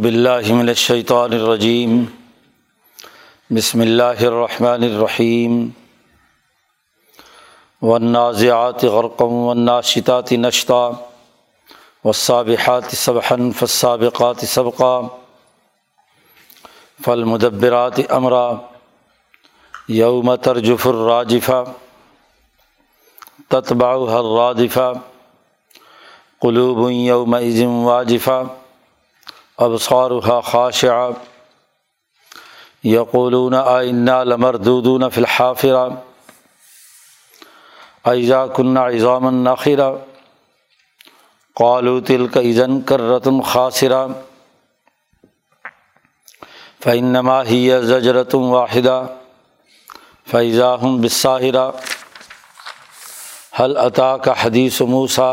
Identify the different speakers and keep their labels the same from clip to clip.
Speaker 1: باللہ من الشیطان الرجیم۔ بسم اللہ الرحمن الرحیم۔ والنازعات غرقا والناشطات نشطا۔ والسابحات سبحا فالسابقات سبقا۔ فالمدبرات امرا۔ یوم ترجف الراجفہ تتبعها الرادفہ قلوب یومئذ واجفہ۔ ابصارها خاشعہ یقولون آئنا لمردودون فی الحافرہ ایزا کن اضام نخرہ قالو تلک اذن کرتم خاصرہ فعنما ہی زجرتم واحدہ فیضا ہم بصاہرہ حل عطا کا حدیث موسا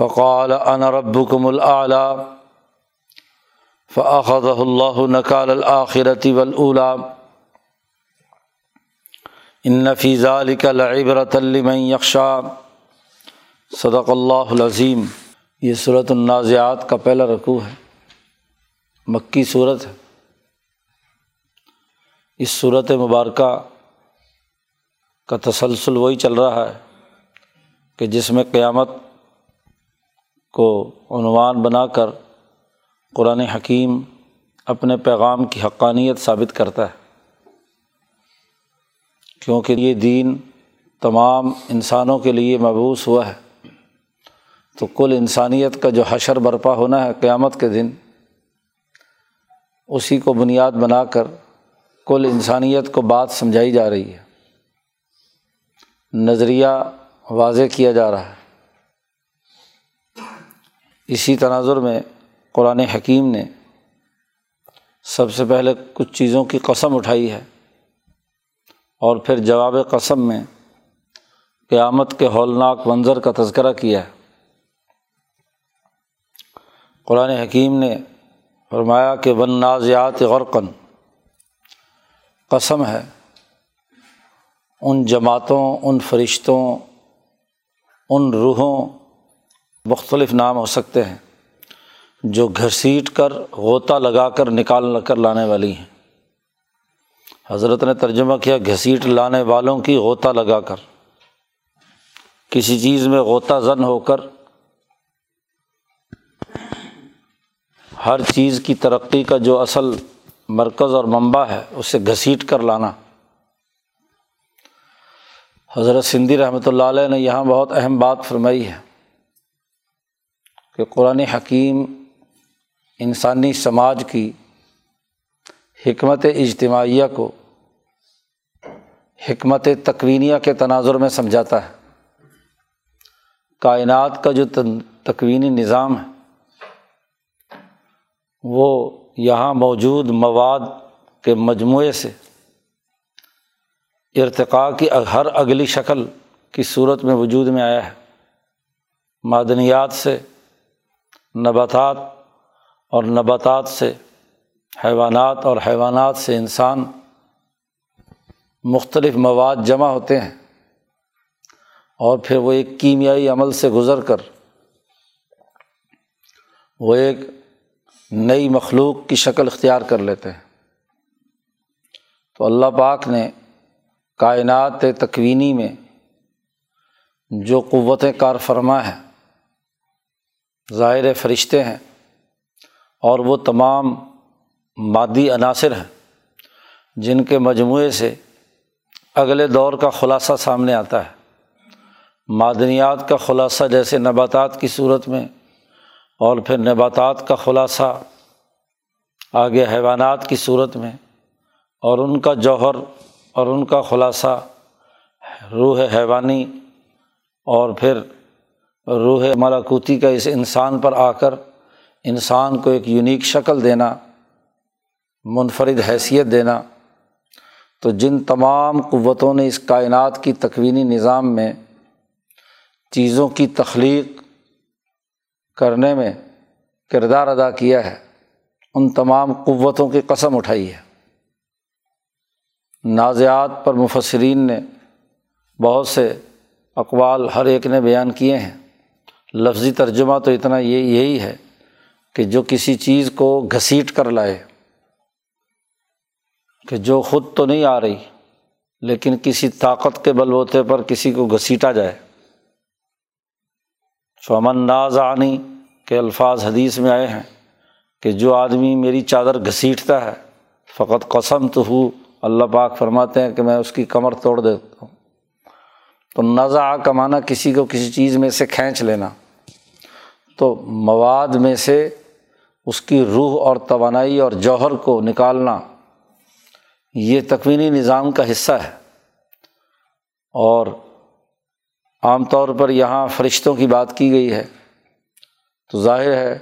Speaker 1: فق الحل کا الا انتظکا و احدیہ کا الا فقال ان ربکم العلیٰ فعقد اللہ لمن یکشا صدق اللہ العظیم یہ صورت النازعات کا پہلا رقوع ہے. مکی صورت ہے. اس صورت مبارکہ کا تسلسل وہی چل رہا ہے کہ جس میں قیامت کو عنوان بنا کر قرآن حکیم اپنے پیغام کی حقانیت ثابت کرتا ہے۔ کیونکہ یہ دین تمام انسانوں کے لیے مبوس ہوا ہے۔ تو کل انسانیت کا جو حشر برپا ہونا ہے قیامت کے دن، اسی کو بنیاد بنا کر کل انسانیت کو بات سمجھائی جا رہی ہے۔ نظریہ واضح کیا جا رہا ہے۔ اسی تناظر میں قرآن حکیم نے سب سے پہلے کچھ چیزوں کی قسم اٹھائی ہے اور پھر جواب قسم میں قیامت کے ہولناک منظر کا تذکرہ کیا ہے۔ قرآن حکیم نے فرمایا کہ ون نازیات غرقن قسم ہے ان جماعتوں، ان فرشتوں، ان روحوں مختلف نام ہو سکتے ہیں جو گھسیٹ کر غوطہ لگا کر نکال کر لانے والی ہیں۔ حضرت نے ترجمہ کیا گھسیٹ لانے والوں کی غوطہ لگا کر۔ کسی چیز میں غوطہ زن ہو کر۔ ہر چیز کی ترقی کا جو اصل مرکز اور منبع ہے، اسے گھسیٹ کر لانا۔ حضرت سندھی رحمۃ اللہ علیہ نے یہاں بہت اہم بات فرمائی ہے۔ کہ قرآن حکیم انسانی سماج کی حکمت اجتماعیہ کو حکمت تکوینیہ کے تناظر میں سمجھاتا ہے۔ کائنات کا جو تکوینی نظام ہے، وہ یہاں موجود مواد کے مجموعے سے ارتقاء کی ہر اگلی شکل کی صورت میں وجود میں آیا ہے۔ معدنیات سے نباتات اور نباتات سے حیوانات اور حیوانات سے انسان مختلف مواد جمع ہوتے ہیں اور پھر وہ ایک کیمیائی عمل سے گزر کر وہ ایک نئی مخلوق کی شکل اختیار کر لیتے ہیں۔ تو اللہ پاک نے کائنات تکوینی میں جو قوت کار فرما ہے ظاہر فرشتے ہیں اور وہ تمام مادی عناصر ہیں جن کے مجموعے سے اگلے دور کا خلاصہ سامنے آتا ہے۔ معدنیات کا خلاصہ جیسے نباتات کی صورت میں اور پھر نباتات کا خلاصہ آگے حیوانات کی صورت میں اور ان کا جوہر اور ان کا خلاصہ روح حیوانی اور پھر روح ملاکوتی کا اس انسان پر آ کر انسان کو ایک یونیک شکل دینا، منفرد حیثیت دینا۔ تو جن تمام قوتوں نے اس کائنات کی تکوینی نظام میں چیزوں کی تخلیق کرنے میں کردار ادا کیا ہے، ان تمام قوتوں کی قسم اٹھائی ہے۔ نازیات پر مفسرین نے بہت سے اقوال ہر ایک نے بیان کیے ہیں۔ لفظی ترجمہ تو اتنا یہ یہی ہے کہ جو کسی چیز کو گھسیٹ کر لائے، کہ جو خود تو نہیں آ رہی، لیکن کسی طاقت کے بل بوتے پر کسی کو گھسیٹا جائے۔ فمن نازانی کے الفاظ حدیث میں آئے ہیں کہ جو آدمی میری چادر گھسیٹتا ہے فقط قسم تو ہو اللہ پاک فرماتے ہیں کہ میں اس کی کمر توڑ دیتا ہوں۔ تو نزا کمانا کسی کو کسی چیز میں سے کھینچ لینا۔ تو مواد میں سے اس کی روح اور توانائی اور جوہر کو نکالنا یہ تکوینی نظام کا حصہ ہے۔ اور عام طور پر یہاں فرشتوں کی بات کی گئی ہے۔ تو ظاہر ہے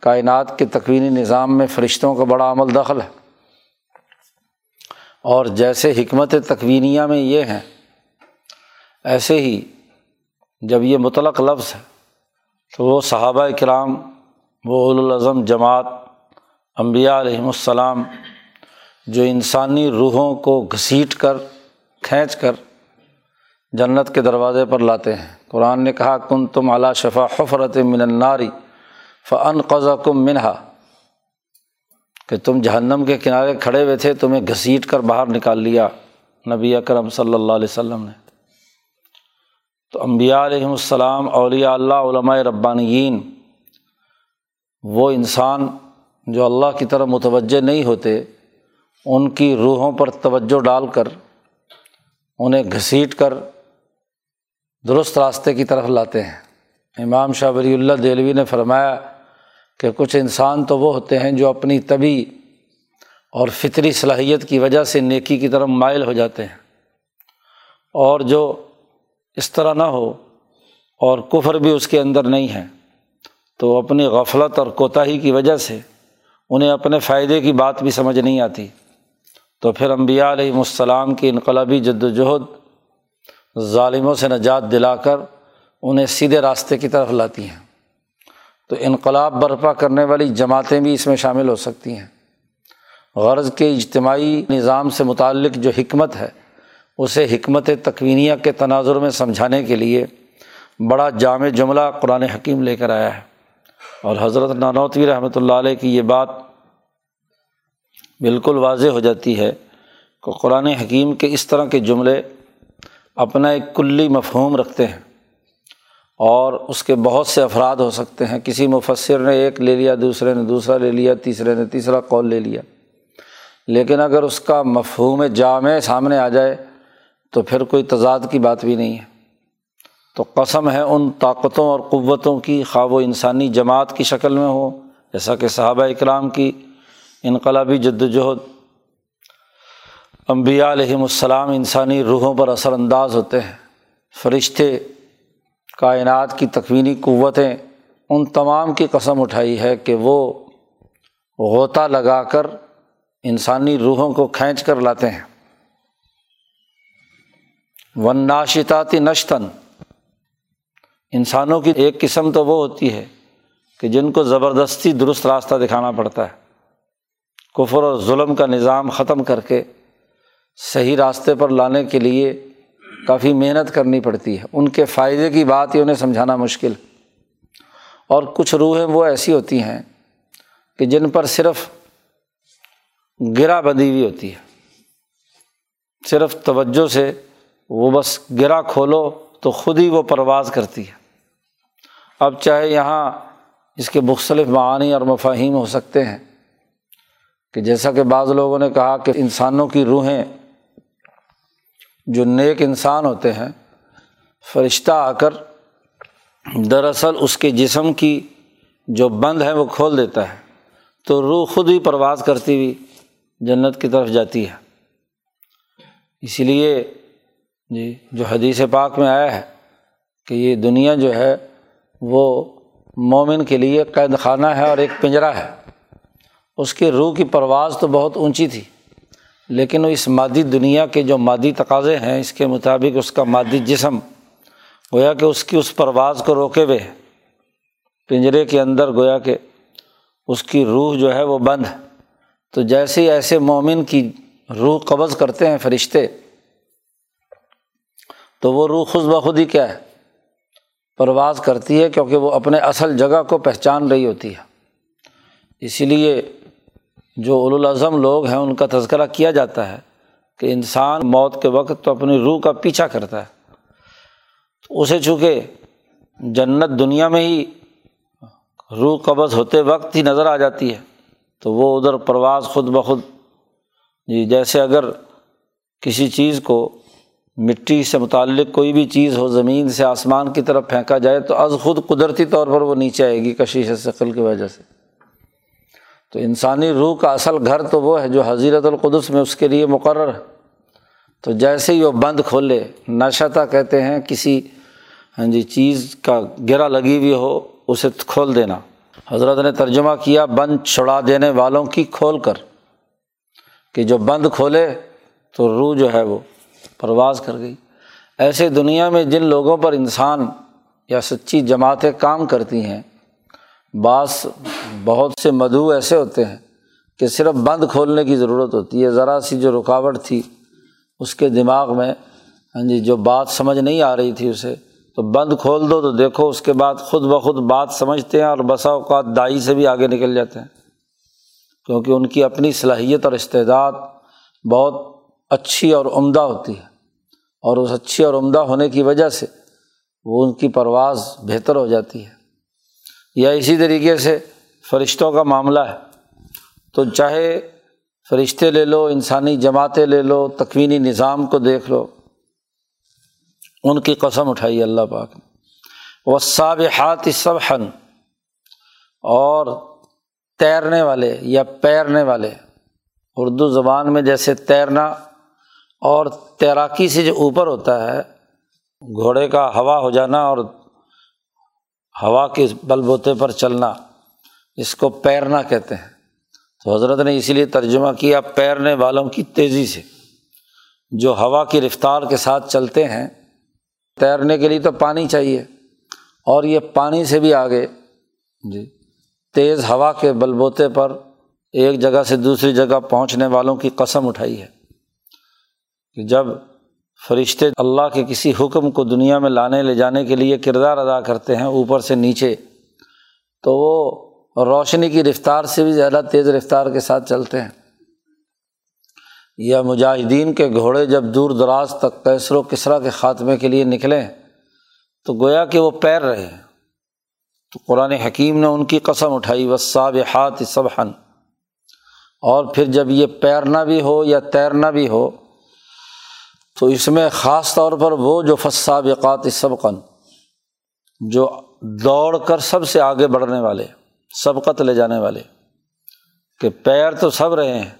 Speaker 1: کائنات کے تکوینی نظام میں فرشتوں کا بڑا عمل دخل ہے۔ اور جیسے حکمت تکوینیہ میں یہ ہیں، ایسے ہی جب یہ مطلق لفظ ہے تو وہ صحابہ کرام، وہ الاظم جماعت امبیا علیہم السلام جو انسانی روحوں کو گھسیٹ کر، کھینچ کر جنت کے دروازے پر لاتے ہیں۔ قرآن نے کہا کن تم اعلیٰ شفا حفرت من الناری فن قزا کم منہا کہ تم جہنم کے کنارے کھڑے ہوئے تھے، تمہیں گھسیٹ کر باہر نکال لیا نبی اکرم صلی اللہ علیہ وسلم نے۔ تو امبیا علیہم السلام، اولیاء اللہ، علماء ربانیین، وہ انسان جو اللہ کی طرف متوجہ نہیں ہوتے، ان کی روحوں پر توجہ ڈال کر، انہیں گھسیٹ کر درست راستے کی طرف لاتے ہیں۔ امام شاہ ولی اللہ دہلوی نے فرمایا کہ کچھ انسان تو وہ ہوتے ہیں جو اپنی طبی اور فطری صلاحیت کی وجہ سے نیکی کی طرف مائل ہو جاتے ہیں، اور جو اس طرح نہ ہو اور کفر بھی اس کے اندر نہیں ہے، تو اپنی غفلت اور کوتاہی کی وجہ سے انہیں اپنے فائدے کی بات بھی سمجھ نہیں آتی۔ تو پھر امبیا علیہم السلام کی انقلابی جد وجہد ظالموں سے نجات دلا کر انہیں سیدھے راستے کی طرف لاتی ہیں۔ تو انقلاب برپا کرنے والی جماعتیں بھی اس میں شامل ہو سکتی ہیں۔ غرض کے اجتماعی نظام سے متعلق جو حکمت ہے اسے حکمت تکوینیہ کے تناظر میں سمجھانے کے لیے بڑا جامع جملہ قرآن حکیم لے کر آیا ہے۔ اور حضرت نانوتوی رحمۃ اللہ علیہ کی یہ بات بالکل واضح ہو جاتی ہے کہ قرآن حکیم کے اس طرح کے جملے اپنا ایک کلی مفہوم رکھتے ہیں اور اس کے بہت سے افراد ہو سکتے ہیں۔ کسی مفصر نے ایک لے لیا، دوسرے نے دوسرا لے لیا، تیسرے نے تیسرا کال لے لیا۔ لیکن اگر اس کا مفہوم جامع سامنے آ جائے تو پھر کوئی تضاد کی بات بھی نہیں ہے۔ تو قسم ہے ان طاقتوں اور قوتوں کی خواب و انسانی جماعت کی شکل میں ہو، جیسا کہ صحابہ اکرام کی انقلابی جد وجہد امبیا علیہم السلام انسانی روحوں پر اثر انداز ہوتے ہیں۔ فرشتے، کائنات کی تکوینی قوتیں، ان تمام کی قسم اٹھائی ہے کہ وہ غوطہ لگا کر انسانی روحوں کو کھینچ کر لاتے ہیں۔ ون ناشتاتی نشتن انسانوں کی ایک قسم تو وہ ہوتی ہے کہ جن کو زبردستی درست راستہ دکھانا پڑتا ہے۔ کفر اور ظلم کا نظام ختم کر کے صحیح راستے پر لانے کے لیے کافی محنت کرنی پڑتی ہے۔ ان کے فائدے کی بات ہی انہیں سمجھانا مشکل۔ اور کچھ روحیں وہ ایسی ہوتی ہیں کہ جن پر صرف گرا بندھی ہوئی ہوتی ہے۔ صرف توجہ سے وہ بس گرا کھولو تو خود ہی وہ پرواز کرتی ہے۔ اب چاہے یہاں اس کے مختلف معانی اور مفاہیم ہو سکتے ہیں کہ جیسا کہ بعض لوگوں نے کہا کہ انسانوں کی روحیں جو نیک انسان ہوتے ہیں، فرشتہ آ کر دراصل اس کے جسم کی جو بند ہے وہ کھول دیتا ہے۔ تو روح خود ہی پرواز کرتی ہوئی جنت کی طرف جاتی ہے۔ اسی لیے جی جو حدیث پاک میں آیا ہے کہ یہ دنیا جو ہے وہ مومن کے لیے قید خانہ ہے اور ایک پنجرا ہے۔ اس کی روح کی پرواز تو بہت اونچی تھی، لیکن اس مادی دنیا کے جو مادی تقاضے ہیں، اس کے مطابق اس کا مادی جسم گویا کہ اس کی اس پرواز کو روکے ہوئے ہے پنجرے کے اندر گویا کہ اس کی روح جو ہے وہ بند ہے۔ تو جیسے ہی ایسے مومن کی روح قبض کرتے ہیں، فرشتے تو وہ روح خود بخود ہی کیا ہے؟ پرواز کرتی ہے کیونکہ وہ اپنے اصل جگہ کو پہچان رہی ہوتی ہے۔ اسی لیے جو الاظم لوگ ہیں، ان کا تذکرہ کیا جاتا ہے کہ انسان موت کے وقت تو اپنی روح کا پیچھا کرتا ہے۔ تو اسے چونکہ جنت دنیا میں ہی روح قبض ہوتے وقت ہی نظر آ جاتی ہے، تو وہ ادھر پرواز خود بخود۔ جی جیسے اگر کسی چیز کو مٹی سے متعلق کوئی بھی چیز ہو، زمین سے آسمان کی طرف پھینکا جائے تو از خود قدرتی طور پر وہ نیچے آئے گی کشیش ثقل کی وجہ سے۔ تو انسانی روح کا اصل گھر تو وہ ہے جو حضیرت القدس میں اس کے لیے مقرر ہے۔ تو جیسے ہی وہ بند کھولے نشتا کہتے ہیں، کسی ہاں جی چیز کا گرا لگی ہوئی ہو، اسے کھول دینا۔ حضرت نے ترجمہ کیا، بند چھڑا دینے والوں کی کھول کر، کہ جو بند کھولے تو روح جو ہے وہ پرواز کر گئی۔ ایسے دنیا میں جن لوگوں پر انسان یا سچی جماعتیں کام کرتی ہیں، بعض بہت سے مدعو ایسے ہوتے ہیں کہ صرف بند کھولنے کی ضرورت ہوتی ہے۔ ذرا سی جو رکاوٹ تھی اس کے دماغ میں ہاں جی جو بات سمجھ نہیں آ رہی تھی اسے، تو بند کھول دو تو دیکھو اس کے بعد خود بخود بات سمجھتے ہیں اور بسا اوقات دائی سے بھی آگے نکل جاتے ہیں۔ کیونکہ ان کی اپنی صلاحیت اور استعداد بہت اچھی اور عمدہ ہوتی ہے۔ اور اس اچھی اور عمدہ ہونے کی وجہ سے وہ ان کی پرواز بہتر ہو جاتی ہے۔ یا اسی طریقے سے فرشتوں کا معاملہ ہے۔ تو چاہے فرشتے لے لو، انسانی جماعتیں لے لو، تکوینی نظام کو دیکھ لو، ان کی قسم اٹھائی اللہ پاک نے۔ وہ صاب ہاتھ سب اور تیرنے والے یا پیرنے والے۔ اردو زبان میں جیسے تیرنا اور تیراکی سے جو اوپر ہوتا ہے، گھوڑے کا ہوا ہو جانا اور ہوا کے بل بوتے پر چلنا، اس کو پیرنا کہتے ہیں۔ تو حضرت نے اسی لیے ترجمہ کیا، پیرنے والوں کی تیزی سے۔ جو ہوا کی رفتار کے ساتھ چلتے ہیں، تیرنے کے لیے تو پانی چاہیے۔ اور یہ پانی سے بھی آگے جی تیز ہوا کے بل بوتے پر ایک جگہ سے دوسری جگہ پہنچنے والوں کی قسم اٹھائی ہے۔ کہ جب فرشتے اللہ کے کسی حکم کو دنیا میں لانے لے جانے کے لیے کردار ادا کرتے ہیں اوپر سے نیچے، تو وہ روشنی کی رفتار سے بھی زیادہ تیز رفتار کے ساتھ چلتے ہیں۔ یا مجاہدین کے گھوڑے جب دور دراز تک کیسر و کسرا کے خاتمے کے لیے نکلیں، تو گویا کہ وہ پیر رہے تو قرآن حکیم نے ان کی قسم اٹھائی وصاب ہاتھ صبحن اور پھر جب یہ پیرنا بھی ہو یا تیرنا بھی ہو تو اس میں خاص طور پر وہ جو فصابقات سبقن جو دوڑ کر سب سے آگے بڑھنے والے، سبقت لے جانے والے، کہ پیر تو سب رہے ہیں،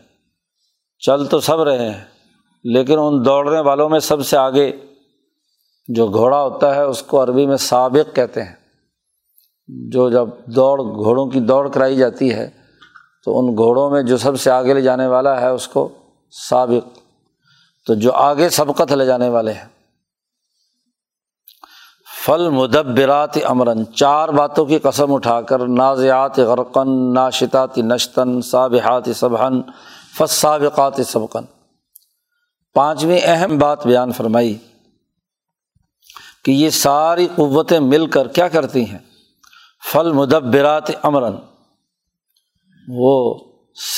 Speaker 1: چل تو سب رہے ہیں، لیکن ان دوڑنے والوں میں سب سے آگے جو گھوڑا ہوتا ہے، اس کو عربی میں سابق کہتے ہیں۔ جو جب دوڑ، گھوڑوں کی دوڑ کرائی جاتی ہے، تو ان گھوڑوں میں جو سب سے آگے لے جانے والا ہے، اس کو سابق تو جو آگے سبقت لے جانے والے ہیں۔ فل مدبرات امرن چار باتوں کی قسم اٹھا کر، نازیات غرقن ناشتات نشتن صابحات صبحن فصابقات سبقن پانچویں اہم بات بیان فرمائی کہ یہ ساری قوتیں مل کر کیا کرتی ہیں۔ فل مدبرات امرن وہ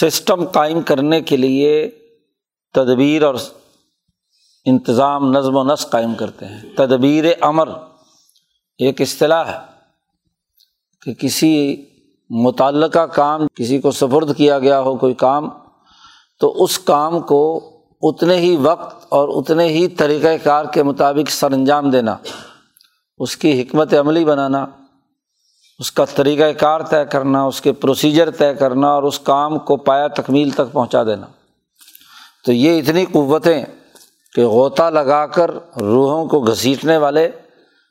Speaker 1: سسٹم قائم کرنے کے لیے تدبیر اور انتظام، نظم و نسق قائم کرتے ہیں۔ تدبیر امر ایک اصطلاح ہے کہ کسی متعلقہ کام، کسی کو سفرد کیا گیا ہو کوئی کام، تو اس کام کو اتنے ہی وقت اور اتنے ہی طریقۂ کار کے مطابق سر انجام دینا، اس کی حکمت عملی بنانا، اس کا طریقۂ کار طے کرنا، اس کے پروسیجر طے کرنا اور اس کام کو پایا تکمیل تک پہنچا دینا۔ تو یہ اتنی قوتیں کہ غوطہ لگا کر روحوں کو گھسیٹنے والے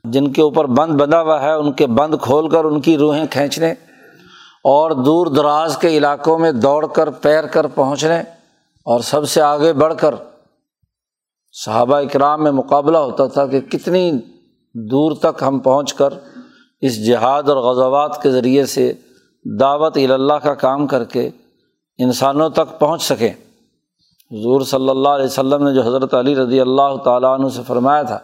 Speaker 1: جن کے اوپر بند بندھا ہوا ہے، ان کے بند کھول کر ان کی روحیں کھینچنے اور دور دراز کے علاقوں میں دوڑ کر، پیر کر پہنچنے اور سب سے آگے بڑھ کر صحابہ اکرام میں مقابلہ ہوتا تھا کہ کتنی دور تک ہم پہنچ کر اس جہاد اور غزوات کے ذریعے سے دعوت اللہ کا کام کر کے انسانوں تک پہنچ سکیں۔ حضور صلی اللہ علیہ وسلم نے جو حضرت علی رضی اللہ تعالیٰ عنہ سے فرمایا تھا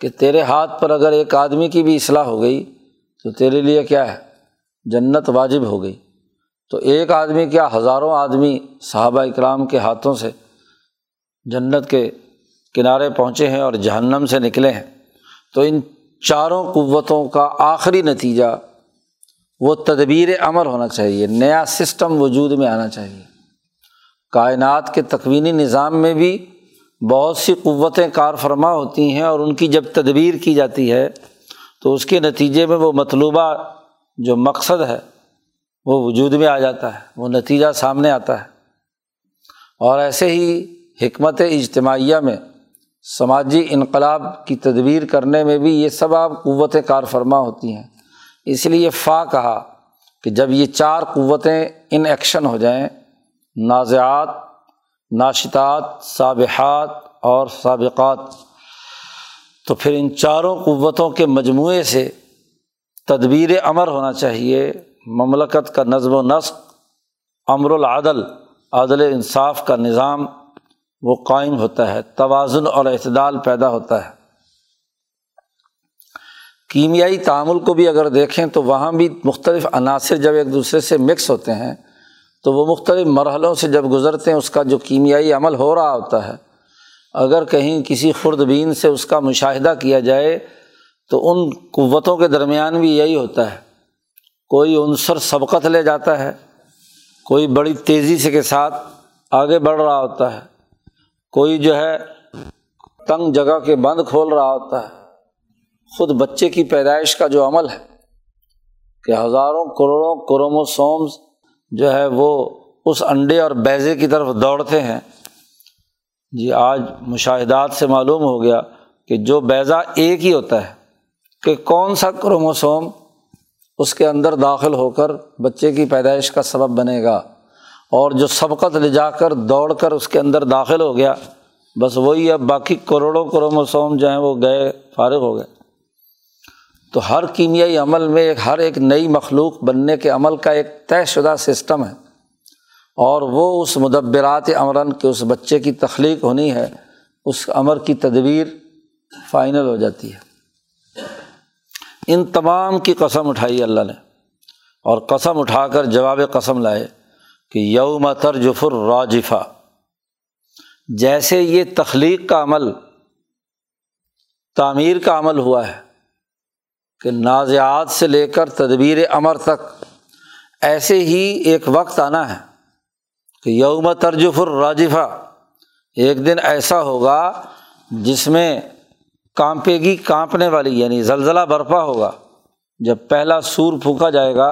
Speaker 1: کہ تیرے ہاتھ پر اگر ایک آدمی کی بھی اصلاح ہو گئی تو تیرے لیے کیا ہے؟ جنت واجب ہو گئی۔ تو ایک آدمی کیا ہزاروں آدمی صحابہ اکرام کے ہاتھوں سے جنت کے کنارے پہنچے ہیں اور جہنم سے نکلے ہیں؟ تو ان چاروں قوتوں کا آخری نتیجہ وہ تدبیر امر ہونا چاہیے، نیا سسٹم وجود میں آنا چاہیے۔ کائنات کے تکوینی نظام میں بھی بہت سی قوتیں کار فرما ہوتی ہیں اور ان کی جب تدبیر کی جاتی ہے تو اس کے نتیجے میں وہ مطلوبہ جو مقصد ہے وہ وجود میں آ جاتا ہے، وہ نتیجہ سامنے آتا ہے۔ اور ایسے ہی حکمت اجتماعیہ میں سماجی انقلاب کی تدبیر کرنے میں بھی یہ سب آپ قوتیں کار فرما ہوتی ہیں۔ اس لیے فا کہا کہ جب یہ چار قوتیں ان ایکشن ہو جائیں نازعات ناشتات سابحات اور سابقات۔ تو پھر ان چاروں قوتوں کے مجموعے سے تدبیر امر ہونا چاہیے، مملکت کا نظم و نسق، امر العدل، عدل انصاف کا نظام، وہ قائم ہوتا ہے، توازن اور اعتدال پیدا ہوتا ہے۔ کیمیائی تعامل کو بھی اگر دیکھیں تو وہاں بھی مختلف عناصر جب ایک دوسرے سے مکس ہوتے ہیں تو وہ مختلف مرحلوں سے جب گزرتے ہیں، اس کا جو کیمیائی عمل ہو رہا ہوتا ہے، اگر کہیں کسی خوردبین سے اس کا مشاہدہ کیا جائے، تو ان قوتوں کے درمیان بھی یہی ہوتا ہے۔ کوئی عنصر سبقت لے جاتا ہے، کوئی بڑی تیزی سے کے ساتھ آگے بڑھ رہا ہوتا ہے، کوئی جو ہے تنگ جگہ کے بند کھول رہا ہوتا ہے۔ خود بچے کی پیدائش کا جو عمل ہے، کہ ہزاروں کروڑوں کروموسومس جو ہے وہ اس انڈے اور بیزے کی طرف دوڑتے ہیں۔ جی آج مشاہدات سے معلوم ہو گیا کہ جو بیزا ایک ہی ہوتا ہے کہ کون سا کروموسوم اس کے اندر داخل ہو کر بچے کی پیدائش کا سبب بنے گا اور جو سبقت لے جا کر دوڑ کر اس کے اندر داخل ہو گیا، بس وہی اب باقی کروڑوں کروموسوم جو ہیں وہ گئے، فارغ ہو گئے۔ تو ہر کیمیائی عمل میں ایک ہر ایک نئی مخلوق بننے کے عمل کا ایک طے شدہ سسٹم ہے۔ اور وہ اس مدبرات عمرن کے اس بچے کی تخلیق ہونی ہے، اس عمر کی تدبیر فائنل ہو جاتی ہے۔ ان تمام کی قسم اٹھائی اللہ نے۔ اور قسم اٹھا کر جواب قسم لائے کہ یوم ترجفر راجفا جیسے یہ تخلیق کا عمل، تعمیر کا عمل ہوا ہے کہ نازیات سے لے کر تدبیر امر تک ایسے ہی ایک وقت آنا ہے کہ یوم ترجف الراجفہ، ایک دن ایسا ہوگا جس میں کانپے گی، کانپنے والی یعنی زلزلہ برپا ہوگا، جب پہلا سور پھونکا جائے گا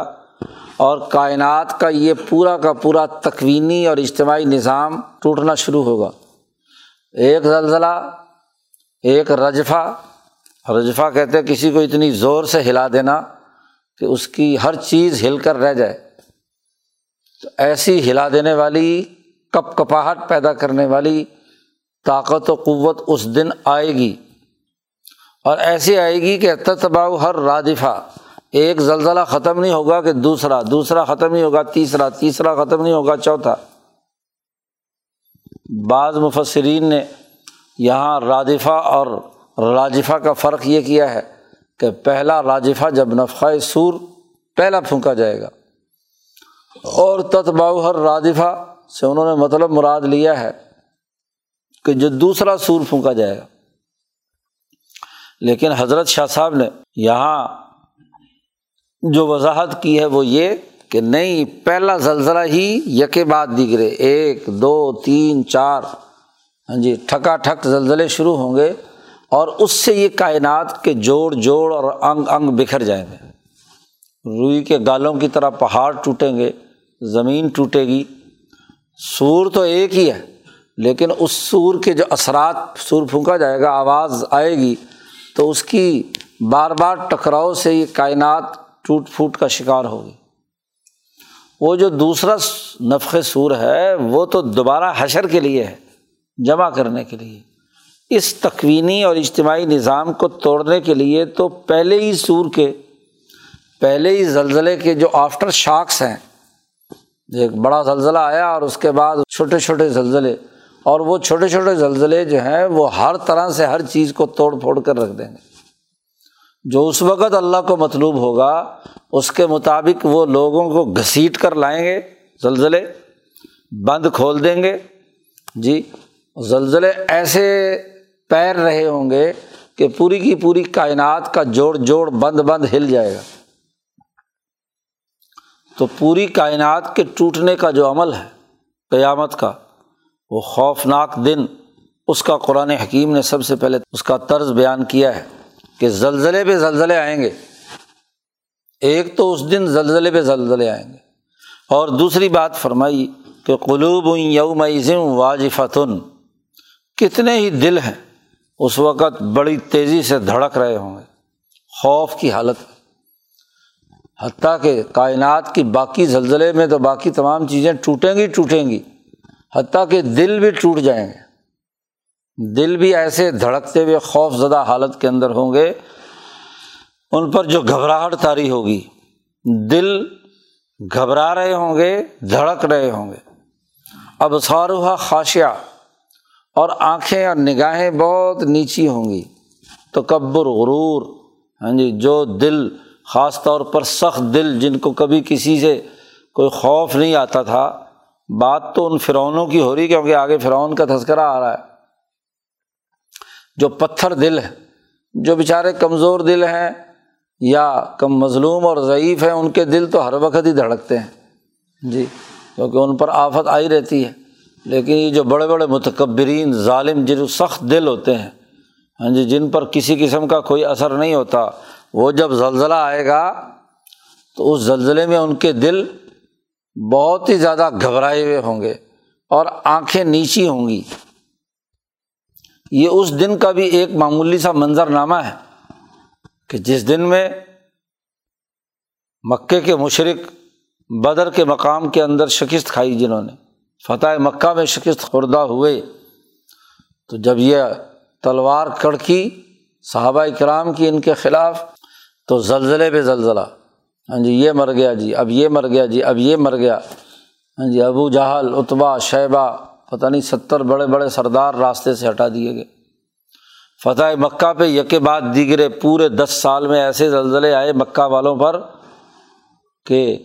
Speaker 1: اور کائنات کا یہ پورا کا پورا تکوینی اور اجتماعی نظام ٹوٹنا شروع ہوگا۔ ایک زلزلہ، ایک رجفہ رجفا کہتے ہیں کسی کو اتنی زور سے ہلا دینا کہ اس کی ہر چیز ہل کر رہ جائے۔ تو ایسی ہلا دینے والی، کپ کپاہٹ پیدا کرنے والی طاقت و قوت اس دن آئے گی۔ اور ایسی آئے گی کہ تتباؤ ہر رادفہ۔ ایک زلزلہ ختم نہیں ہوگا کہ دوسرا دوسرا ختم نہیں ہوگا، تیسرا تیسرا ختم نہیں ہوگا، چوتھا۔ بعض مفسرین نے یہاں رادفہ اور راجفہ کا فرق یہ کیا ہے کہ پہلا راجفہ جب نفقۂ سور پہلا پھونکا جائے گا۔ اور تتباؤ ہر راجفہ سے انہوں نے مطلب مراد لیا ہے کہ جو دوسرا سور پھونکا جائے گا۔ لیکن حضرت شاہ صاحب نے یہاں جو وضاحت کی ہے وہ یہ کہ نہیں، پہلا زلزلہ ہی یکے بعد دیگرے، ایک، دو، تین، چار ہاں جی ٹھکا ٹھک زلزلے شروع ہوں گے۔ اور اس سے یہ کائنات کے جوڑ جوڑ اور انگ انگ بکھر جائیں گے۔ روئی کے گالوں کی طرح پہاڑ ٹوٹیں گے، زمین ٹوٹے گی۔ سور تو ایک ہی ہے، لیکن اس سور کے جو اثرات سور پھونکا جائے گا، آواز آئے گی، تو اس کی بار بار ٹکراؤ سے یہ کائنات ٹوٹ پھوٹ کا شکار ہوگی۔ وہ جو دوسرا نفق سور ہے، وہ تو دوبارہ حشر کے لیے ہے، جمع کرنے کے لیے۔ اس تکوینی اور اجتماعی نظام کو توڑنے کے لیے تو پہلے ہی سور کے، پہلے ہی زلزلے کے جو آفٹر شاکس ہیں، ایک بڑا زلزلہ آیا اور اس کے بعد چھوٹے چھوٹے زلزلے، اور وہ چھوٹے چھوٹے زلزلے جو ہیں، وہ ہر طرح سے ہر چیز کو توڑ پھوڑ کر رکھ دیں گے۔ جو اس وقت اللہ کو مطلوب ہوگا، اس کے مطابق وہ لوگوں کو گھسیٹ کر لائیں گے زلزلے، بند کھول دیں گے۔ جی زلزلے ایسے پیر رہے ہوں گے کہ پوری کی پوری کائنات کا جوڑ جوڑ بند بند ہل جائے گا۔ تو پوری کائنات کے ٹوٹنے کا جو عمل ہے قیامت کا، وہ خوفناک دن اس کا قرآن حکیم نے سب سے پہلے اس کا طرز بیان کیا ہے کہ زلزلے پہ زلزلے آئیں گے۔ ایک تو اس دن زلزلے پہ زلزلے آئیں گے۔ اور دوسری بات فرمائی کہ قلوب یوم واجفتن، کتنے ہی دل ہیں اس وقت بڑی تیزی سے دھڑک رہے ہوں گے۔ خوف کی حالت۔ حتیٰ کہ کائنات کی باقی زلزلے میں تو باقی تمام چیزیں ٹوٹیں گی ٹوٹیں گی۔ حتیٰ کہ دل بھی ٹوٹ جائیں گے۔ دل بھی ایسے دھڑکتے ہوئے خوف زدہ حالت کے اندر ہوں گے۔ ان پر جو گھبراہٹ تاری ہوگی، دل گھبرا رہے ہوں گے، دھڑک رہے ہوں گے۔ اب سارا خاشیہ اور آنکھیں اور نگاہیں بہت نیچی ہوں گی۔ تو غرور ہاں جی جو دل، خاص طور پر سخت دل، جن کو کبھی کسی سے کوئی خوف نہیں آتا تھا۔ بات تو ان فرعونوں کی ہو رہی کیونکہ آگے فرعون کا تذکرہ آ رہا ہے۔ جو پتھر دل ہے، جو بیچارے کمزور دل ہیں یا کم مظلوم اور ضعیف ہیں، ان کے دل تو ہر وقت ہی دھڑکتے ہیں۔ جی کیونکہ ان پر آفت آئی رہتی ہے۔ لیکن یہ جو بڑے بڑے متکبرین ظالم جن سخت دل ہوتے ہیں ہاں جی جن پر کسی قسم کا کوئی اثر نہیں ہوتا، وہ جب زلزلہ آئے گا تو اس زلزلے میں ان کے دل بہت ہی زیادہ گھبرائے ہوئے ہوں گے اور آنکھیں نیچی ہوں گی۔ یہ اس دن کا بھی ایک معمولی سا منظر نامہ ہے کہ جس دن میں مکے کے مشرق، بدر کے مقام کے اندر شکست کھائی جنہوں نے۔ فتح مکہ میں شکست خوردہ ہوئے۔ تو جب یہ تلوار کڑکی صحابہ کرام کی ان کے خلاف، تو زلزلے پہ زلزلہ۔ ہاں جی یہ مر گیا جی اب یہ مر گیا جی اب یہ مر گیا۔ ہاں جی ابو جہل اتبا شیبہ، پتہ نہیں ستر بڑے بڑے سردار راستے سے ہٹا دیے گئے۔ فتح مکہ پہ یک بعد دیگرے پورے دس سال میں ایسے زلزلے آئے مکہ والوں پر کہ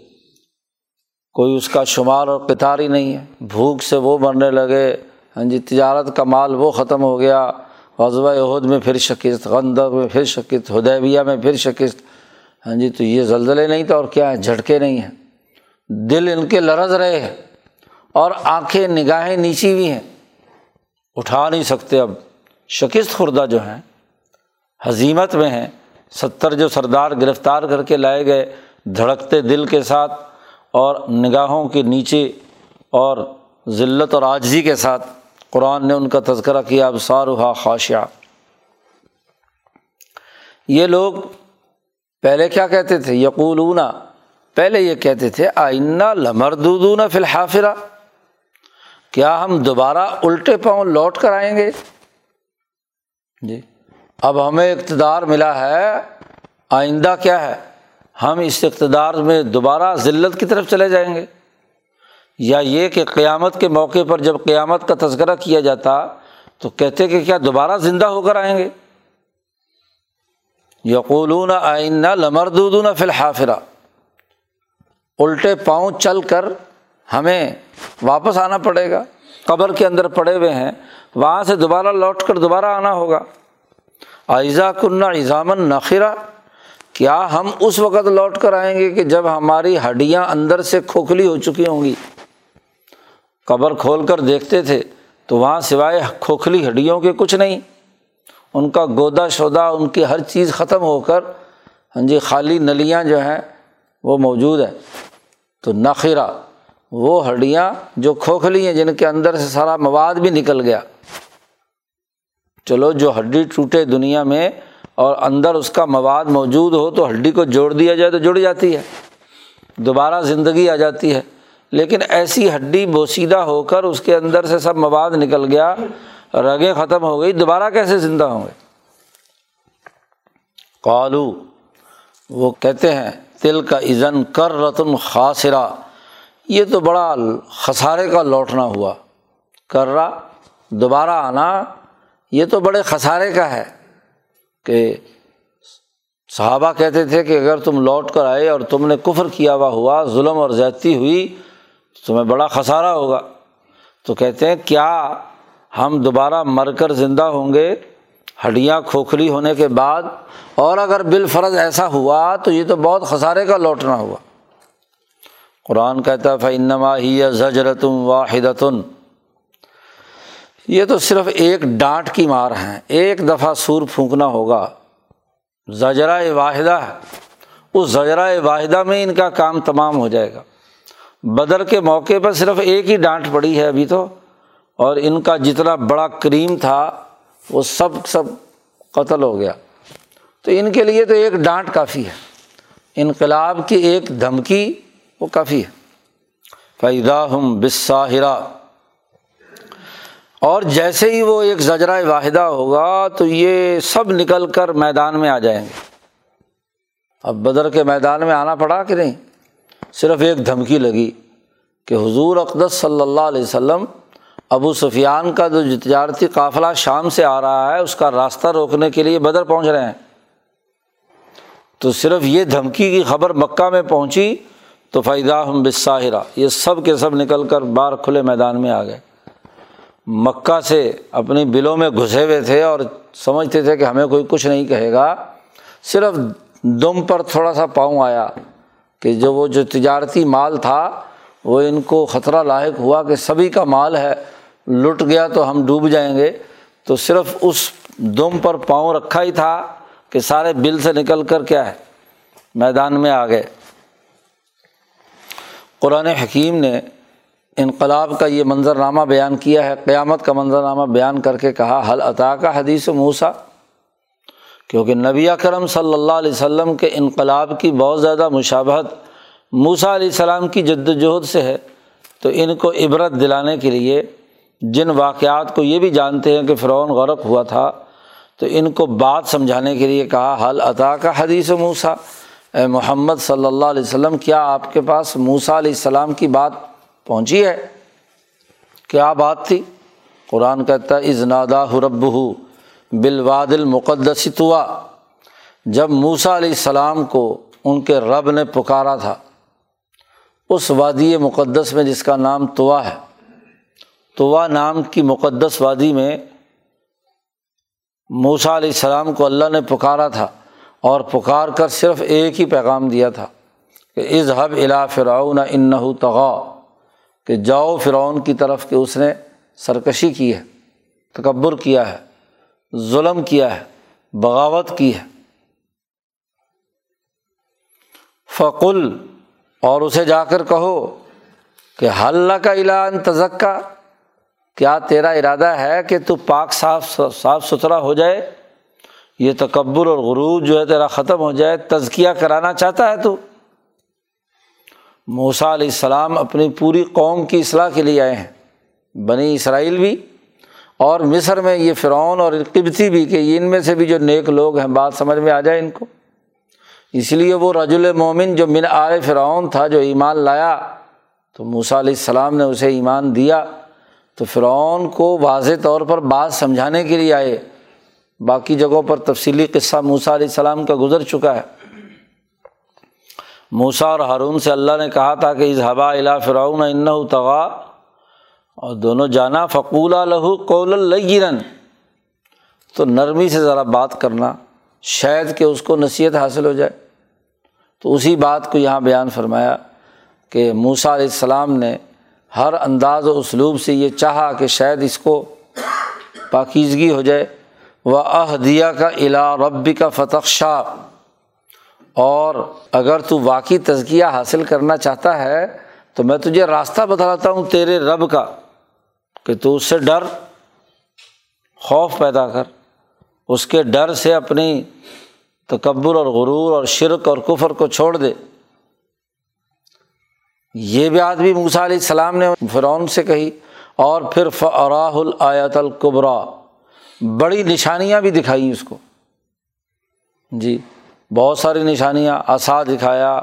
Speaker 1: کوئی اس کا شمار اور قطار ہی نہیں ہے۔ بھوک سے وہ مرنے لگے۔ ہاں جی تجارت کا مال وہ ختم ہو گیا۔ غزوہ عہد میں پھر شکست، غندق میں پھر شکست ہدیبیہ میں پھر شکست۔ ہاں جی تو یہ زلزلے نہیں تھا اور کیا ہے جھٹکے نہیں ہیں۔ دل ان کے لرز رہے ہیں اور آنکھیں نگاہیں نیچی ہوئی ہیں۔ اٹھا نہیں سکتے اب۔ شکست خوردہ جو ہیں حزیمت میں ہیں۔ ستر جو سردار گرفتار کر کے لائے گئے، دھڑکتے دل کے ساتھ۔ اور نگاہوں کے نیچے اور ذلت اور آجزی کے ساتھ قرآن نے ان کا تذکرہ کیا اب سارا خاشیا یہ لوگ پہلے کیا کہتے تھے؟ یقولون۔ پہلے یہ کہتے تھے آئینہ لمردون فی الحافرہ۔ کیا ہم دوبارہ الٹے پاؤں لوٹ کر آئیں گے؟ جی۔ اب ہمیں اقتدار ملا ہے، آئندہ کیا ہے؟ ہم اس اقتدار میں دوبارہ ذلت کی طرف چلے جائیں گے۔ یا یہ کہ قیامت کے موقع پر جب قیامت کا تذکرہ کیا جاتا تو کہتے کہ کیا دوبارہ زندہ ہو کر آئیں گے؟ یقولون آئینہ لمردون فی الحافرہ۔ الٹے پاؤں چل کر ہمیں واپس آنا پڑے گا، قبر کے اندر پڑے ہوئے ہیں، وہاں سے دوبارہ لوٹ کر دوبارہ آنا ہوگا۔ آئزہ کنہ ایزامن نخرہ۔ کیا ہم اس وقت لوٹ کر آئیں گے کہ جب ہماری ہڈیاں اندر سے کھوکھلی ہو چکی ہوں گی؟ قبر کھول کر دیکھتے تھے تو وہاں سوائے کھوکھلی ہڈیوں کے کچھ نہیں۔ ان کا گودا شودا ان کی ہر چیز ختم ہو کر ہاں جی خالی نلیاں جو ہیں، وہ موجود ہیں۔ تو نخرہ وہ ہڈیاں جو کھوکھلی ہیں، جن کے اندر سے سارا مواد بھی نکل گیا۔ چلو، جو ہڈی ٹوٹے دنیا میں اور اندر اس کا مواد موجود ہو تو ہڈی کو جوڑ دیا جائے تو جڑ جاتی ہے۔ دوبارہ زندگی آ جاتی ہے۔ لیکن ایسی ہڈی بوسیدہ ہو کر اس کے اندر سے سب مواد نکل گیا، رگیں ختم ہو گئی، دوبارہ کیسے زندہ ہوں گے؟ قالو، وہ کہتے ہیں تل کا عزن کر رتن خاصرا یہ تو بڑا خسارے کا لوٹنا ہوا۔ کر رہا دوبارہ آنا، یہ تو بڑے خسارے کا ہے۔ کہ صحابہ کہتے تھے کہ اگر تم لوٹ کر آئے اور تم نے کفر کیا ہوا ہوا، ظلم اور زیادتی ہوئی، تو تمہیں بڑا خسارہ ہوگا۔ تو کہتے ہیں، کیا ہم دوبارہ مر کر زندہ ہوں گے؟ ہڈیاں کھوکھلی ہونے کے بعد۔ اور اگر بال فرض ایسا ہوا، تو یہ تو بہت خسارے کا لوٹنا ہوا۔ قرآن کہتا ہے فنما ہی زجرتم واحدتن یہ تو صرف ایک ڈانٹ کی مار ہے ایک دفعہ سور پھونکنا ہوگا۔ زجرا واحدہ ہے۔ اس زجرا واحدہ میں ان کا کام تمام ہو جائے گا۔ بدر کے موقع پر صرف ایک ہی ڈانٹ پڑی ہے ابھی تو۔ اور ان کا جتنا بڑا کریم تھا، وہ سب سب قتل ہو گیا۔ تو ان کے لیے تو ایک ڈانٹ کافی ہے۔ انقلاب کی ایک دھمکی وہ کافی ہے۔ فیدا ہم بساہرا اور جیسے ہی وہ ایک زجرہ واحدہ ہوگا تو یہ سب نکل کر میدان میں آ جائیں گے۔ اب بدر کے میدان میں آنا پڑا کہ نہیں؟ صرف ایک دھمکی لگی کہ حضور اقدس صلی اللہ علیہ وسلم ابو سفیان کا جو تجارتی قافلہ شام سے آ رہا ہے، اس کا راستہ روکنے کے لیے بدر پہنچ رہے ہیں۔ تو صرف یہ دھمکی کی خبر مکہ میں پہنچی تو فائدہ ہم بساہرا یہ سب کے سب نکل کر باہر کھلے میدان میں آ گئے۔ مکہ سے اپنی بلوں میں گھسے ہوئے تھے اور سمجھتے تھے کہ ہمیں کوئی کچھ نہیں کہے گا۔ صرف دم پر تھوڑا سا پاؤں آیا کہ جو وہ جو تجارتی مال تھا، وہ ان کو خطرہ لاحق ہوا کہ سبھی کا مال ہے۔ لٹ گیا تو ہم ڈوب جائیں گے۔ تو صرف اس دم پر پاؤں رکھا ہی تھا کہ سارے بل سے نکل کر کیا ہے؟ میدان میں آ گئے۔ قرآن حکیم نے انقلاب کا یہ منظرنامہ بیان کیا ہے، قیامت کا منظرنامہ بیان کر کے کہا حل عطا کا حدیث موسا کیونکہ نبی اکرم صلی اللہ علیہ وسلم کے انقلاب کی بہت زیادہ مشابہت موسا علیہ السلام کی جد وجہد سے ہے، تو ان کو عبرت دلانے کے لیے جن واقعات کو یہ بھی جانتے ہیں کہ فرعون غرق ہوا تھا، تو ان کو بات سمجھانے کے لیے کہا حل عطا کا حدیث موسا اے محمد صلی اللہ علیہ وسلم، کیا آپ کے پاس موسا علیہ السلام کی بات پہنچی ہے۔ کیا بات تھی؟ قرآن کہتا ہے ازنادا حرب ہو بالواد المقدس توا جب موسا علیہ السلام کو ان کے رب نے پکارا تھا، اس وادی مقدس میں جس کا نام توا ہے توا نام کی مقدس وادی میں موسا علیہ السلام کو اللہ نے پکارا تھا اور پکار کر صرف ایک ہی پیغام دیا تھا کہ اظہب الا فرعون ان تغا کہ جاؤ فرعون کی طرف کہ اس نے سرکشی کی ہے، تکبر کیا ہے، ظلم کیا ہے، بغاوت کی ہے۔ فقل، اور اسے جا کر کہو کہ حل کا اعلان تزکا؟ کیا تیرا ارادہ ہے کہ تو پاک صاف صاف ستھرا ہو جائے؟ یہ تکبر اور غروج جو ہے تیرا ختم ہو جائے، تزکیہ کرانا چاہتا ہے تو؟ موسا علیہ السلام اپنی پوری قوم کی اصلاح کے لیے آئے ہیں۔ بنی اسرائیل بھی اور مصر میں یہ فرعون اور قبتی بھی کہ ان میں سے بھی جو نیک لوگ ہیں، بات سمجھ میں آ جائے ان کو۔ اس لیے وہ رج المومن جو من آر فرعون تھا، جو ایمان لایا، تو موسا علیہ السلام نے اسے ایمان دیا۔ تو فرعون کو واضح طور پر بات سمجھانے کے لیے آئے۔ باقی جگہوں پر تفصیلی قصہ موسا علیہ السلام کا گزر چکا ہے۔ موسا اور ہارون سے اللہ نے کہا تھا کہ اس ہوا الا فرعون ان تغا اور دونوں جانا فقول لہو قول الگرن تو نرمی سے ذرا بات کرنا، شاید کہ اس کو نصیحت حاصل ہو جائے۔ تو اسی بات کو یہاں بیان فرمایا کہ موسا علیہ السلام نے ہر انداز و اسلوب سے یہ چاہا کہ شاید اس کو پاکیزگی ہو جائے۔ و احدیہ کا الا ربی کا فتح شاہ اور اگر تو واقعی تزکیہ حاصل کرنا چاہتا ہے، تو میں تجھے راستہ بتلاتا ہوں تیرے رب کا کہ تو اس سے ڈر، خوف پیدا کر۔ اس کے ڈر سے اپنی تکبر اور غرور اور شرک اور کفر کو چھوڑ دے۔ یہ بات بھی موسا علیہ السلام نے فرعون سے کہی۔ اور پھر فراہ الآیت القبرا بڑی نشانیاں بھی دکھائیں اس کو۔ جی۔ بہت ساری نشانیاں آسا دکھایا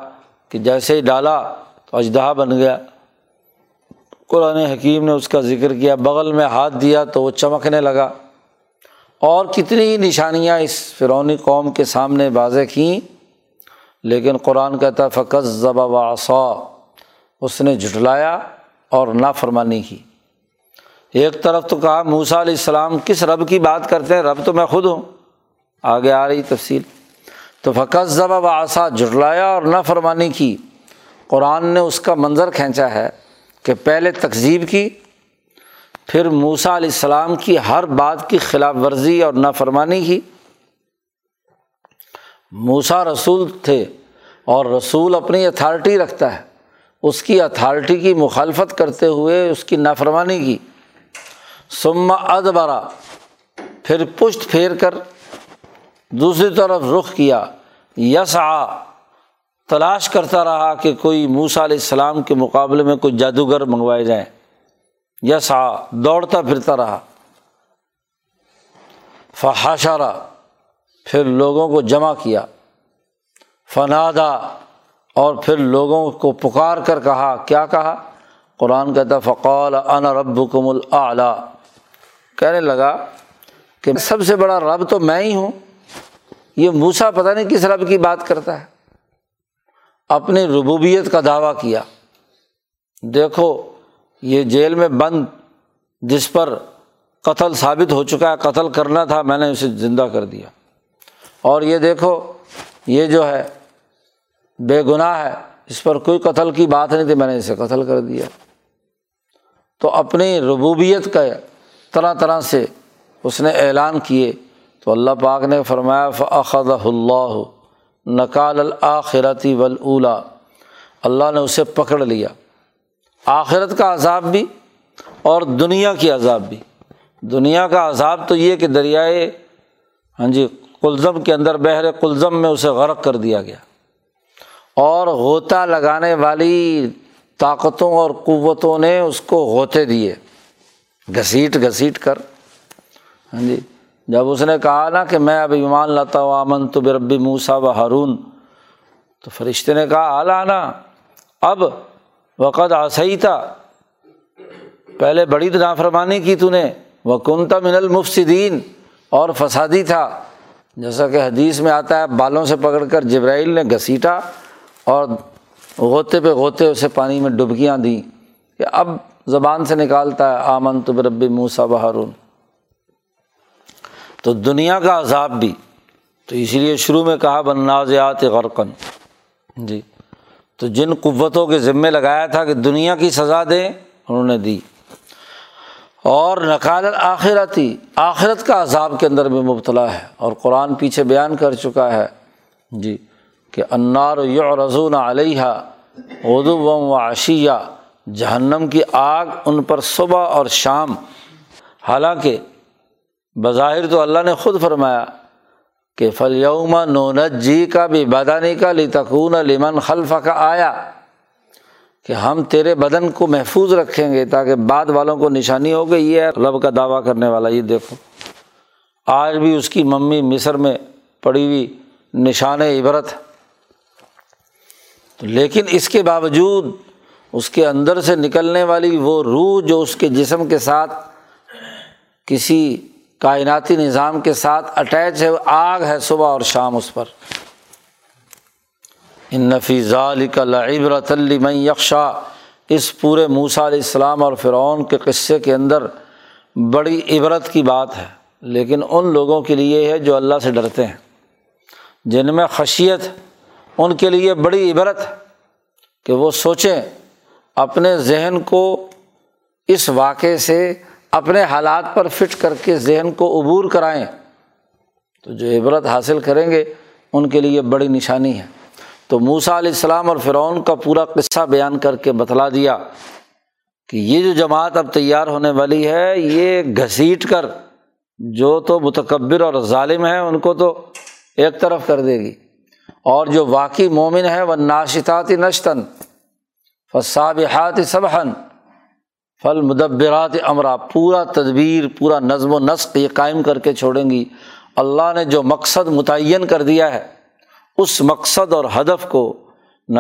Speaker 1: کہ جیسے ہی ڈالا تو اجدہا بن گیا۔ قرآن حکیم نے اس کا ذکر کیا، بغل میں ہاتھ دیا تو وہ چمکنے لگا۔ اور کتنی نشانیاں اس فرونی قوم کے سامنے واضح کیں، لیکن قرآن کہتا فقص ضبا و اس نے جھٹلایا اور نافرمانی کی۔ ایک طرف تو کہا موسا علیہ السلام، کس رب کی بات کرتے ہیں؟ رب تو میں خود ہوں۔ آگے آ رہی تفصیل۔ تو فقص ضبا و آسا جھٹلایا اور نہ فرمانی کی۔ قرآن نے اس کا منظر کھینچا ہے کہ پہلے تقزیب کی، پھر موسا علیہ السلام کی ہر بات کی خلاف ورزی اور نافرمانی کی۔ موسا رسول تھے اور رسول اپنی اتھارٹی رکھتا ہے۔ اس کی اتھارٹی کی مخالفت کرتے ہوئے اس کی نافرمانی کی۔ سما ادبرا، پھر پشت پھیر کر دوسری طرف رخ کیا یس آ تلاش کرتا رہا کہ کوئی موسا علیہ السلام کے مقابلے میں کوئی جادوگر منگوائے جائیں۔ یس آ دوڑتا پھرتا رہا۔ فحاشارہ پھر لوگوں کو جمع کیا۔ فنادا اور پھر لوگوں کو پکار کر کہا، کیا کہا؟ قرآن کہتا فقول ان رب کم العلیٰ کہنے لگا کہ سب سے بڑا رب تو میں ہی ہوں۔ یہ موسا پتہ نہیں کس رب کی بات کرتا ہے۔ اپنی ربوبیت کا دعویٰ کیا۔ دیکھو، یہ جیل میں بند، جس پر قتل ثابت ہو چکا ہے، قتل کرنا تھا، میں نے اسے زندہ کر دیا۔ اور یہ دیکھو، یہ جو ہے، بے گناہ ہے۔ اس پر کوئی قتل کی بات نہیں تھی، میں نے اسے قتل کر دیا۔ تو اپنی ربوبیت کا طرح طرح سے اس نے اعلان کیے۔ تو اللہ پاک نے فرمایا فعد اللہ نقال الآخرتی ولا اللہ نے اسے پکڑ لیا۔ آخرت کا عذاب بھی اور دنیا کی عذاب بھی۔ دنیا کا عذاب تو یہ کہ دریائے ہاں جی کلزم کے اندر بحر کلزم میں اسے غرق کر دیا گیا۔ اور غوطہ لگانے والی طاقتوں اور قوتوں نے اس کو غوطے دیے۔ گھسیٹ گھسیٹ کر۔ ہاں جی جب اس نے کہا نا کہ میں اب ایمان لاتا ہوں امن تو بربی موسا و ہارون، تو فرشتے نے کہا اعلیٰ اب وقت آسائی تھا پہلے بڑی تو نافرمانی کی تو نے وہ کنتا من المفصدین اور فسادی تھا۔ جیسا کہ حدیث میں آتا ہے، بالوں سے پکڑ کر جبرائیل نے گھسیٹا اور غوطے پہ غوطے اسے پانی میں ڈبکیاں دیں کہ اب زبان سے نکالتا ہے آمن تو بربی موسا بہارون تو دنیا کا عذاب بھی۔ تو اسی لیے شروع میں کہا بنازیات غرقن جی۔ تو جن قوتوں کے ذمے لگایا تھا کہ دنیا کی سزا دیں، انہوں نے دی۔ اور نقال آخرتی آخرت کا عذاب کے اندر بھی مبتلا ہے۔ اور قرآن پیچھے بیان کر چکا ہے۔ جی۔ کہ انار یو رضون علیہ اردو و عشیہ۔ جہنم کی آگ ان پر صبح اور شام۔ حالانکہ بظاہر تو اللہ نے خود فرمایا کہ فلیوم نونت جی کا بھی بدانی کا لتکون لمن خلف کا آیا کہ ہم تیرے بدن کو محفوظ رکھیں گے تاکہ بعد والوں کو نشانی ہو گئی یہ رب کا دعویٰ کرنے والا۔ یہ دیکھو، آج بھی اس کی ممی مصر میں پڑی ہوئی نشان عبرت۔ لیکن اس کے باوجود اس کے اندر سے نکلنے والی وہ روح جو اس کے جسم کے ساتھ کسی کائناتی نظام کے ساتھ اٹیچ ہے، آگ ہے صبح اور شام اس پر۔ ان نفیز علی کا لعبرت میں یکشا اس پورے موسا علیہ السلام اور فرعون کے قصے کے اندر بڑی عبرت کی بات ہے۔ لیکن ان لوگوں کے لیے ہے جو اللہ سے ڈرتے ہیں۔ جن میں خشیت، ان کے لیے بڑی عبرت ہے کہ وہ سوچیں اپنے ذہن کو اس واقعے سے اپنے حالات پر فٹ کر کے ذہن کو عبور کرائیں تو جو عبرت حاصل کریں گے، ان کے لیے بڑی نشانی ہے۔ تو موسا علیہ السلام اور فرعون کا پورا قصہ بیان کر کے بتلا دیا کہ یہ جو جماعت اب تیار ہونے والی ہے، یہ گھسیٹ کر جو تو متکبر اور ظالم ہے ان کو تو ایک طرف کر دے گی۔ اور جو واقعی مومن ہے وہ ناشتاتی نشتن فصابحات صبحن فل مدبرات امرا، پورا تدبیر، پورا نظم و نسق یہ قائم کر کے چھوڑیں گی۔ اللہ نے جو مقصد متعین کر دیا ہے، اس مقصد اور ہدف کو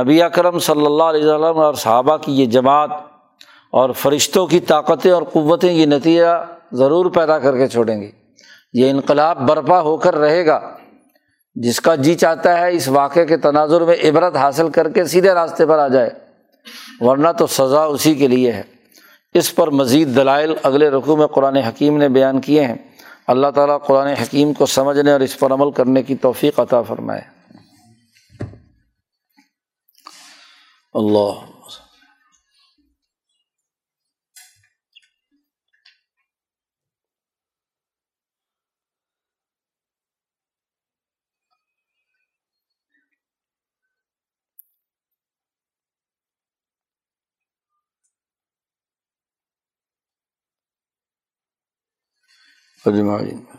Speaker 1: نبی اکرم صلی اللہ علیہ وسلم اور صحابہ کی یہ جماعت اور فرشتوں کی طاقتیں اور قوتیں یہ نتیجہ ضرور پیدا کر کے چھوڑیں گی۔ یہ انقلاب برپا ہو کر رہے گا۔ جس کا جی چاہتا ہے اس واقعے کے تناظر میں عبرت حاصل کر کے سیدھے راستے پر آ جائے، ورنہ تو سزا اسی کے لیے ہے۔ اس پر مزید دلائل اگلے رقوع میں قرآن حکیم نے بیان کیے ہیں۔ اللہ تعالیٰ قرآن حکیم کو سمجھنے اور اس پر عمل کرنے کی توفیق عطا فرمائے۔ اللہ اجمعین۔